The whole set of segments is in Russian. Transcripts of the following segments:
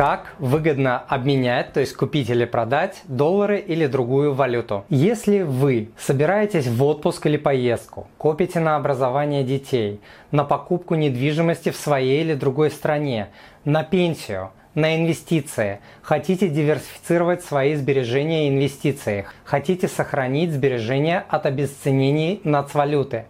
Как выгодно обменять, то есть купить или продать доллары или другую валюту. Если вы собираетесь в отпуск или поездку, копите на образование детей, на покупку недвижимости в своей или другой стране, на пенсию, на инвестиции, хотите диверсифицировать свои сбережения и инвестиции, хотите сохранить сбережения от обесценений нацвалюты,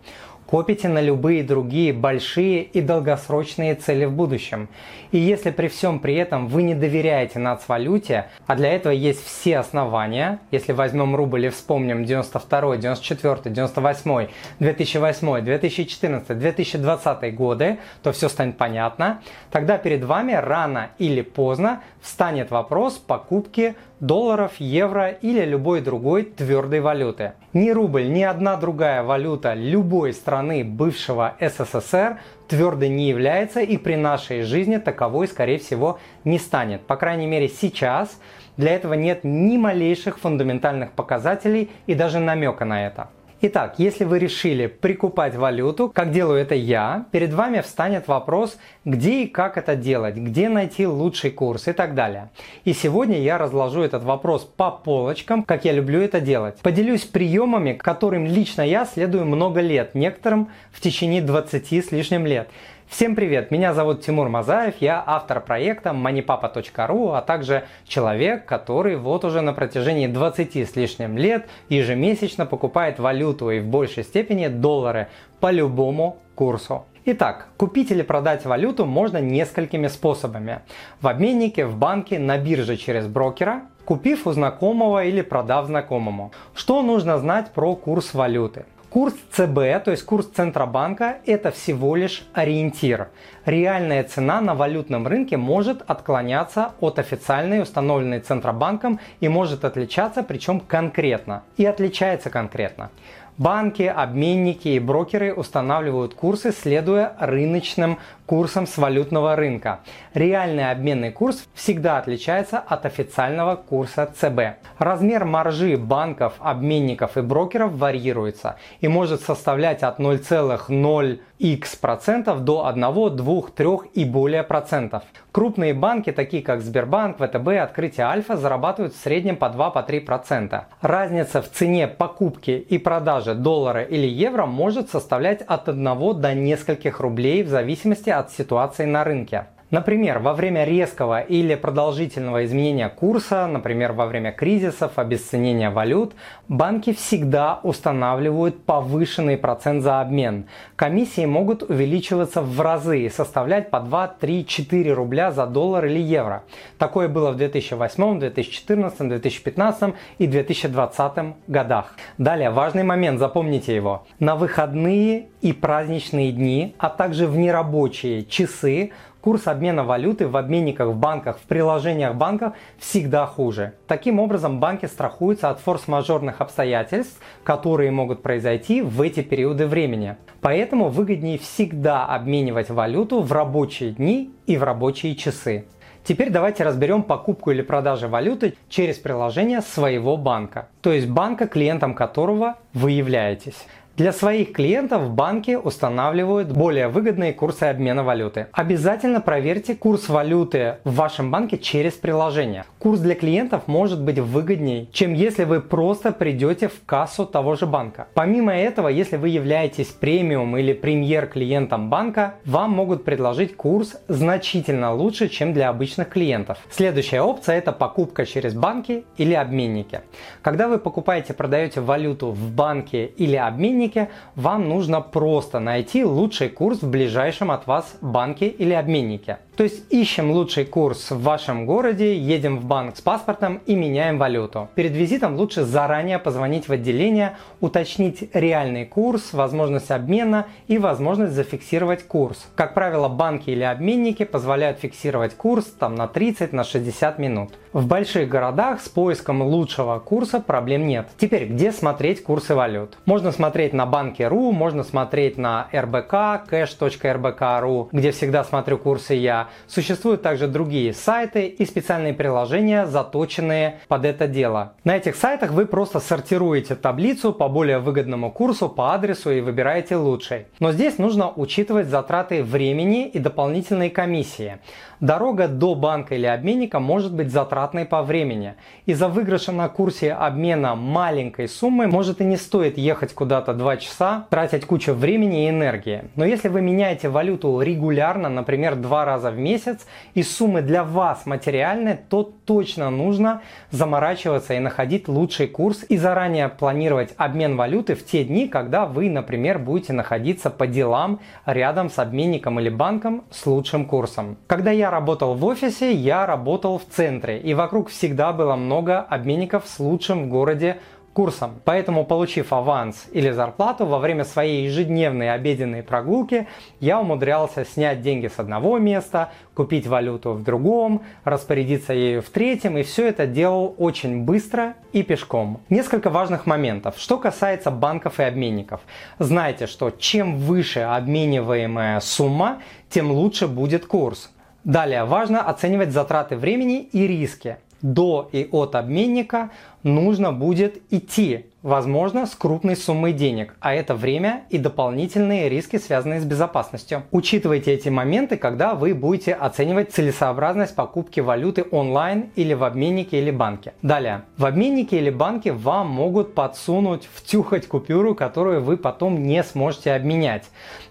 копите на любые другие большие и долгосрочные цели в будущем. И если при всем при этом вы не доверяете нацвалюте, а для этого есть все основания, если возьмем рубль и вспомним 92, 94, 98, 2008, 2014, 2020 годы, то все станет понятно, тогда перед вами рано или поздно встанет вопрос покупки долларов, евро или любой другой твердой валюты. Ни рубль, ни одна другая валюта любой страны бывшего СССР твердой не является и при нашей жизни таковой, скорее всего, не станет. По крайней мере, сейчас для этого нет ни малейших фундаментальных показателей и даже намека на это. Итак, если вы решили прикупать валюту, как делаю это я, перед вами встанет вопрос, где и как это делать, где найти лучший курс и так далее. И сегодня я разложу этот вопрос по полочкам, как я люблю это делать. Поделюсь приемами, которым лично я следую много лет, некоторым в течение 20 с лишним лет. Всем привет! Меня зовут Тимур Мазаев, я автор проекта moneypapa.ru, а также человек, который вот уже на протяжении 20 с лишним лет ежемесячно покупает валюту и в большей степени доллары по любому курсу. Итак, купить или продать валюту можно несколькими способами. В обменнике, в банке, на бирже через брокера, купив у знакомого или продав знакомому. Что нужно знать про курс валюты? Курс ЦБ, то есть курс Центробанка, это всего лишь ориентир. Реальная цена на валютном рынке может отклоняться от официальной, установленной Центробанком, и может отличаться, причем конкретно. И отличается конкретно. Банки, обменники и брокеры устанавливают курсы, следуя рыночным курсам с валютного рынка. Реальный обменный курс всегда отличается от официального курса ЦБ. Размер маржи банков, обменников и брокеров варьируется и может составлять от 0,0 x процентов до 1, 2, 3 и более процентов. Крупные банки, такие как Сбербанк, ВТБ, Открытие Альфа, зарабатывают в среднем по 2-3%. процента. Разница в цене покупки и продажи доллара или евро может составлять от 1 до нескольких рублей в зависимости от ситуации на рынке. Например, во время резкого или продолжительного изменения курса, например, во время кризисов, обесценения валют, банки всегда устанавливают повышенный процент за обмен. Комиссии могут увеличиваться в разы и составлять по 2, 3, 4 рубля за доллар или евро. Такое было в 2008, 2014, 2015 и 2020 годах. Далее, важный момент, запомните его. На выходные и праздничные дни, а также в нерабочие часы Курс обмена валюты в обменниках, в банках, в приложениях банков всегда хуже. Таким образом, банки страхуются от форс-мажорных обстоятельств, которые могут произойти в эти периоды времени. Поэтому выгоднее всегда обменивать валюту в рабочие дни и в рабочие часы. Теперь давайте разберем покупку или продажу валюты через приложение своего банка, то есть банка, клиентом которого вы являетесь. Для своих клиентов банки устанавливают более выгодные курсы обмена валюты. Обязательно проверьте курс валюты в вашем банке через приложение. Курс для клиентов может быть выгоднее, чем если вы просто придете в кассу того же банка. Помимо этого, если вы являетесь премиум или премьер клиентом банка, вам могут предложить курс значительно лучше, чем для обычных клиентов. Следующая опция это покупка через банки или обменники. Когда вы покупаете, продаете валюту в банке или обменнике, обменнике, вам нужно просто найти лучший курс в ближайшем от вас банке или обменнике. То есть ищем лучший курс в вашем городе, едем в банк с паспортом и меняем валюту. Перед визитом лучше заранее позвонить в отделение, уточнить реальный курс, возможность обмена и возможность зафиксировать курс. Как правило, банки или обменники позволяют фиксировать курс там, на 30 на 60 минут. В больших городах с поиском лучшего курса проблем нет. Теперь, где смотреть курсы валют? Можно смотреть на банке.ру, можно смотреть на РБК, cash.rbk.ru, где всегда смотрю курсы я. Существуют также другие сайты и специальные приложения, заточенные под это дело. На этих сайтах вы просто сортируете таблицу по более выгодному курсу, по адресу и выбираете лучший. Но здесь нужно учитывать затраты времени и дополнительные комиссии. Дорога до банка или обменника может быть затратной по времени. Из-за выигрыша на курсе обмена маленькой суммы может и не стоит ехать куда-то 2 часа, тратить кучу времени и энергии. Но если вы меняете валюту регулярно, например, два раза в месяц, и суммы для вас материальны, то точно нужно заморачиваться и находить лучший курс и заранее планировать обмен валюты в те дни, когда вы, например, будете находиться по делам рядом с обменником или банком с лучшим курсом. Когда я работал в офисе, я работал в центре, и вокруг всегда было много обменников с лучшим в городе курсом. Поэтому, получив аванс или зарплату во время своей ежедневной обеденной прогулки, я умудрялся снять деньги с одного места, купить валюту в другом, распорядиться ею в третьем, и все это делал очень быстро и пешком. Несколько важных моментов. Что касается банков и обменников. Знайте, что чем выше обмениваемая сумма, тем лучше будет курс. Далее важно оценивать затраты времени и риски. До и от обменника нужно будет идти возможно, с крупной суммой денег, а это время и дополнительные риски, связанные с безопасностью. Учитывайте эти моменты, когда вы будете оценивать целесообразность покупки валюты онлайн или в обменнике или банке. Далее, в обменнике или банке вам могут подсунуть, втюхать купюру, которую вы потом не сможете обменять.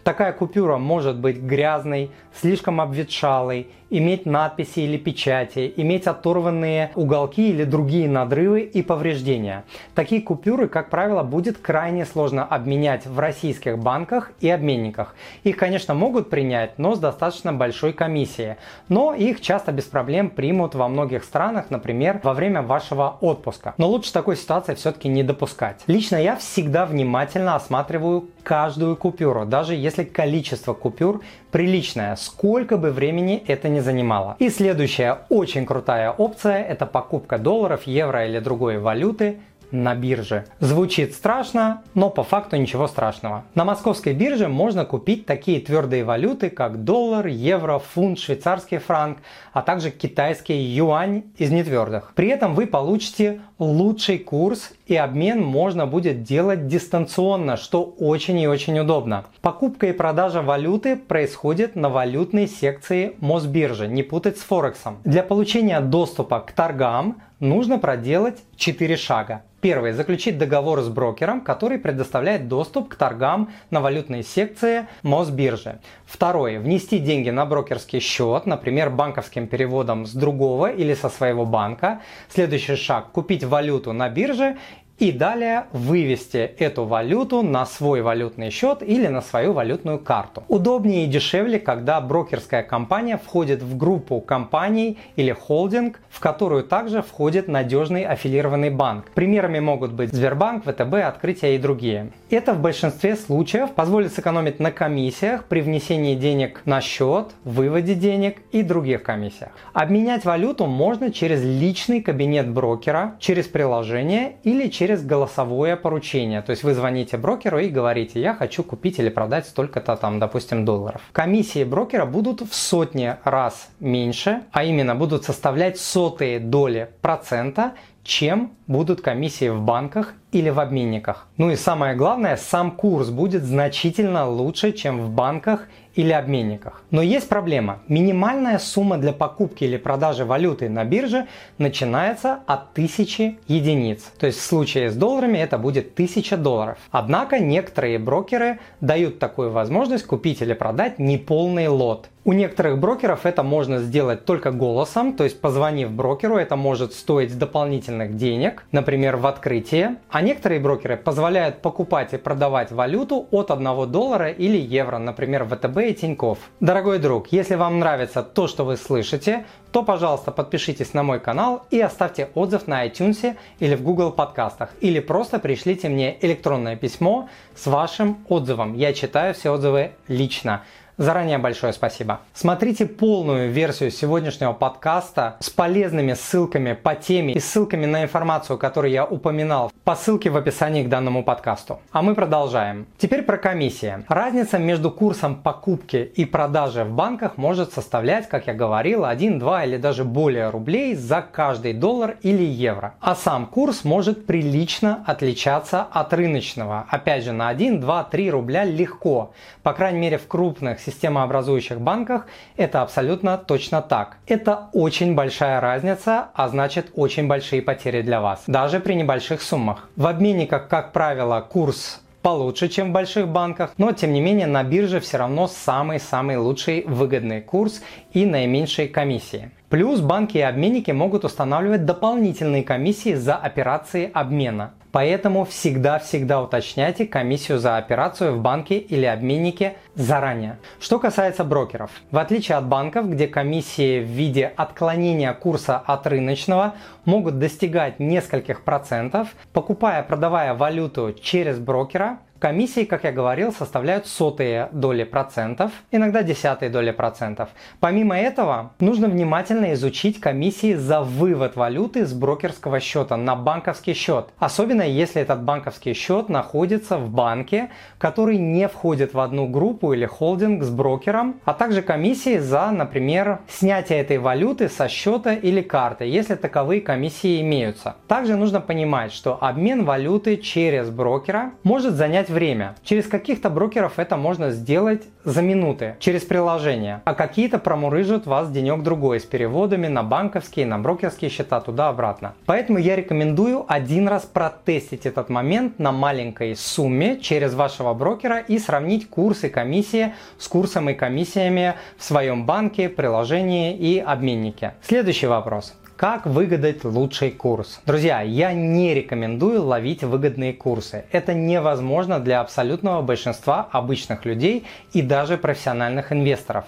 Такая купюра может быть грязной, слишком обветшалой, иметь надписи или печати, иметь оторванные уголки или другие надрывы и повреждения. Такие купюры, как правило, будет крайне сложно обменять в российских банках и обменниках. Их, конечно, могут принять, но с достаточно большой комиссией. Но их часто без проблем примут во многих странах, например, во время вашего отпуска. Но лучше такой ситуации все-таки не допускать. Лично я всегда внимательно осматриваю каждую купюру, даже если количество купюр приличное, сколько бы времени это ни занимало. И следующая очень крутая опция – это покупка долларов, евро или другой валюты на бирже. Звучит страшно, но по факту ничего страшного. На московской бирже можно купить такие твердые валюты, как доллар, евро, фунт, швейцарский франк, а также китайский юань из нетвердых. При этом вы получите лучший курс и обмен можно будет делать дистанционно, что очень и очень удобно. Покупка и продажа валюты происходит на валютной секции Мосбиржи, не путать с Форексом. Для получения доступа к торгам нужно проделать 4 шага. Первый. Заключить договор с брокером, который предоставляет доступ к торгам на валютной секции Мосбиржи. Второй. Внести деньги на брокерский счет, например, банковским переводом с другого или со своего банка. Следующий шаг. Купить валюту на бирже и далее вывести эту валюту на свой валютный счет или на свою валютную карту. Удобнее и дешевле, когда брокерская компания входит в группу компаний или холдинг, в которую также входит надежный аффилированный банк. Примерами могут быть Сбербанк, ВТБ, Открытие и другие. Это в большинстве случаев позволит сэкономить на комиссиях при внесении денег на счет, выводе денег и других комиссиях. Обменять валюту можно через личный кабинет брокера, через приложение или через через голосовое поручение. То есть вы звоните брокеру и говорите, я хочу купить или продать столько-то там, допустим, долларов. Комиссии брокера будут в сотни раз меньше, а именно будут составлять сотые доли процента, чем будут комиссии в банках или в обменниках. Ну и самое главное, сам курс будет значительно лучше, чем в банках или обменниках. Но есть проблема. Минимальная сумма для покупки или продажи валюты на бирже начинается от 1000 единиц. То есть в случае с долларами это будет 1000 долларов. Однако некоторые брокеры дают такую возможность купить или продать неполный лот. У некоторых брокеров это можно сделать только голосом, то есть позвонив брокеру, это может стоить дополнительных денег, например, в открытии. А некоторые брокеры позволяют покупать и продавать валюту от 1 доллара или евро, например, ВТБ и Тинькофф. Дорогой друг, если вам нравится то, что вы слышите, то, пожалуйста, подпишитесь на мой канал и оставьте отзыв на iTunes или в Google подкастах. Или просто пришлите мне электронное письмо с вашим отзывом. Я читаю все отзывы лично. Заранее большое спасибо. Смотрите полную версию сегодняшнего подкаста с полезными ссылками по теме и ссылками на информацию, которую я упоминал по ссылке в описании к данному подкасту. А мы продолжаем. Теперь про комиссии. Разница между курсом покупки и продажи в банках может составлять, как я говорил, 1, 2 или даже более рублей за каждый доллар или евро. А сам курс может прилично отличаться от рыночного. Опять же, на 1, 2, 3 рубля легко. По крайней мере, в крупных системообразующих банках это абсолютно точно так. Это очень большая разница, а значит очень большие потери для вас, даже при небольших суммах. В обменниках, как правило, курс получше, чем в больших банках, но тем не менее на бирже все равно самый-самый лучший выгодный курс и наименьшие комиссии. Плюс банки и обменники могут устанавливать дополнительные комиссии за операции обмена. Поэтому всегда-всегда уточняйте комиссию за операцию в банке или обменнике заранее. Что касается брокеров. В отличие от банков, где комиссии в виде отклонения курса от рыночного могут достигать нескольких процентов, покупая, продавая валюту через брокера, Комиссии, как я говорил, составляют сотые доли процентов, иногда десятые доли процентов. Помимо этого, нужно внимательно изучить комиссии за вывод валюты с брокерского счета на банковский счет. Особенно если этот банковский счет находится в банке, который не входит в одну группу или холдинг с брокером, а также комиссии за, например, снятие этой валюты со счета или карты, если таковые комиссии имеются. Также нужно понимать, что обмен валюты через брокера может занять время. Через каких-то брокеров это можно сделать за минуты, через приложение. А какие-то промурыжат вас денек-другой с переводами на банковские, на брокерские счета туда-обратно. Поэтому я рекомендую один раз протестить этот момент на маленькой сумме через вашего брокера и сравнить курсы комиссии с курсом и комиссиями в своем банке, приложении и обменнике. Следующий вопрос. Как выгадать лучший курс? Друзья, я не рекомендую ловить выгодные курсы. Это невозможно для абсолютного большинства обычных людей и даже профессиональных инвесторов.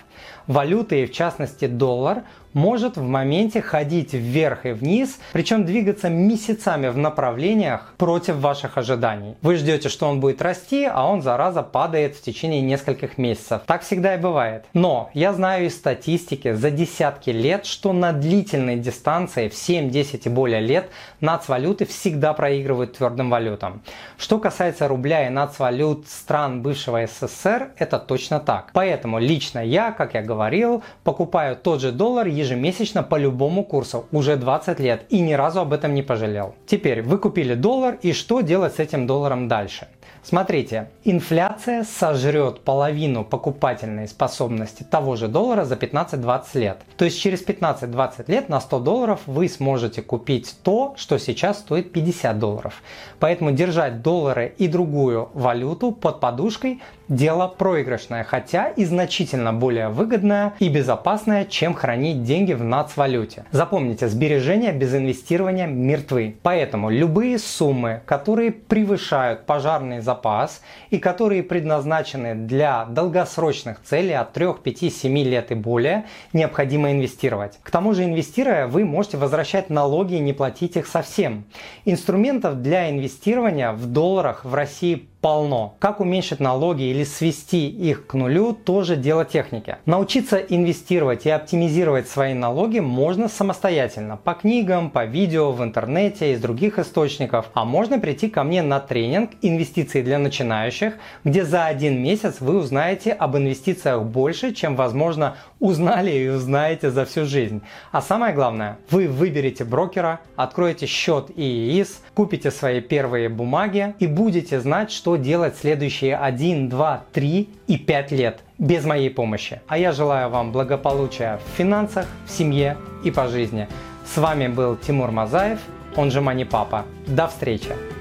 Валюты, в частности доллар, может в моменте ходить вверх и вниз, причем двигаться месяцами в направлениях против ваших ожиданий. Вы ждете, что он будет расти, а он, зараза, падает в течение нескольких месяцев. Так всегда и бывает. Но я знаю из статистики за десятки лет, что на длительной дистанции в 7-10 и более лет нацвалюты всегда проигрывают твердым валютам. Что касается рубля и нацвалют стран бывшего СССР, это точно так. Поэтому лично я, как я говорил, покупаю тот же доллар ежемесячно по любому курсу уже 20 лет и ни разу об этом не пожалел. Теперь вы купили доллар и что делать с этим долларом дальше? Смотрите, инфляция сожрет половину покупательной способности того же доллара за 15-20 лет. То есть через 15-20 лет на 100 долларов вы сможете купить то, что сейчас стоит 50 долларов. Поэтому держать доллары и другую валюту под подушкой дело проигрышное, хотя и значительно более выгодное и безопасное, чем хранить деньги в нацвалюте. Запомните, сбережения без инвестирования мертвы. Поэтому любые суммы, которые превышают пожарный запас и которые предназначены для долгосрочных целей от 3, 5, 7 лет и более, необходимо инвестировать. К тому же, инвестируя, вы можете возвращать налоги и не платить их совсем. Инструментов для инвестирования в долларах в России полно. Как уменьшить налоги или свести их к нулю, тоже дело техники. Научиться инвестировать и оптимизировать свои налоги можно самостоятельно, по книгам, по видео, в интернете, из других источников. А можно прийти ко мне на тренинг «Инвестиции для начинающих», где за один месяц вы узнаете об инвестициях больше, чем, возможно, узнали и узнаете за всю жизнь. А самое главное, вы выберете брокера, откроете счет ИИС, купите свои первые бумаги и будете знать, что делать следующие 1, 2, 3 и 5 лет без моей помощи. А я желаю вам благополучия в финансах, в семье и по жизни. С вами был Тимур Мазаев, он же Мани Папа. До встречи!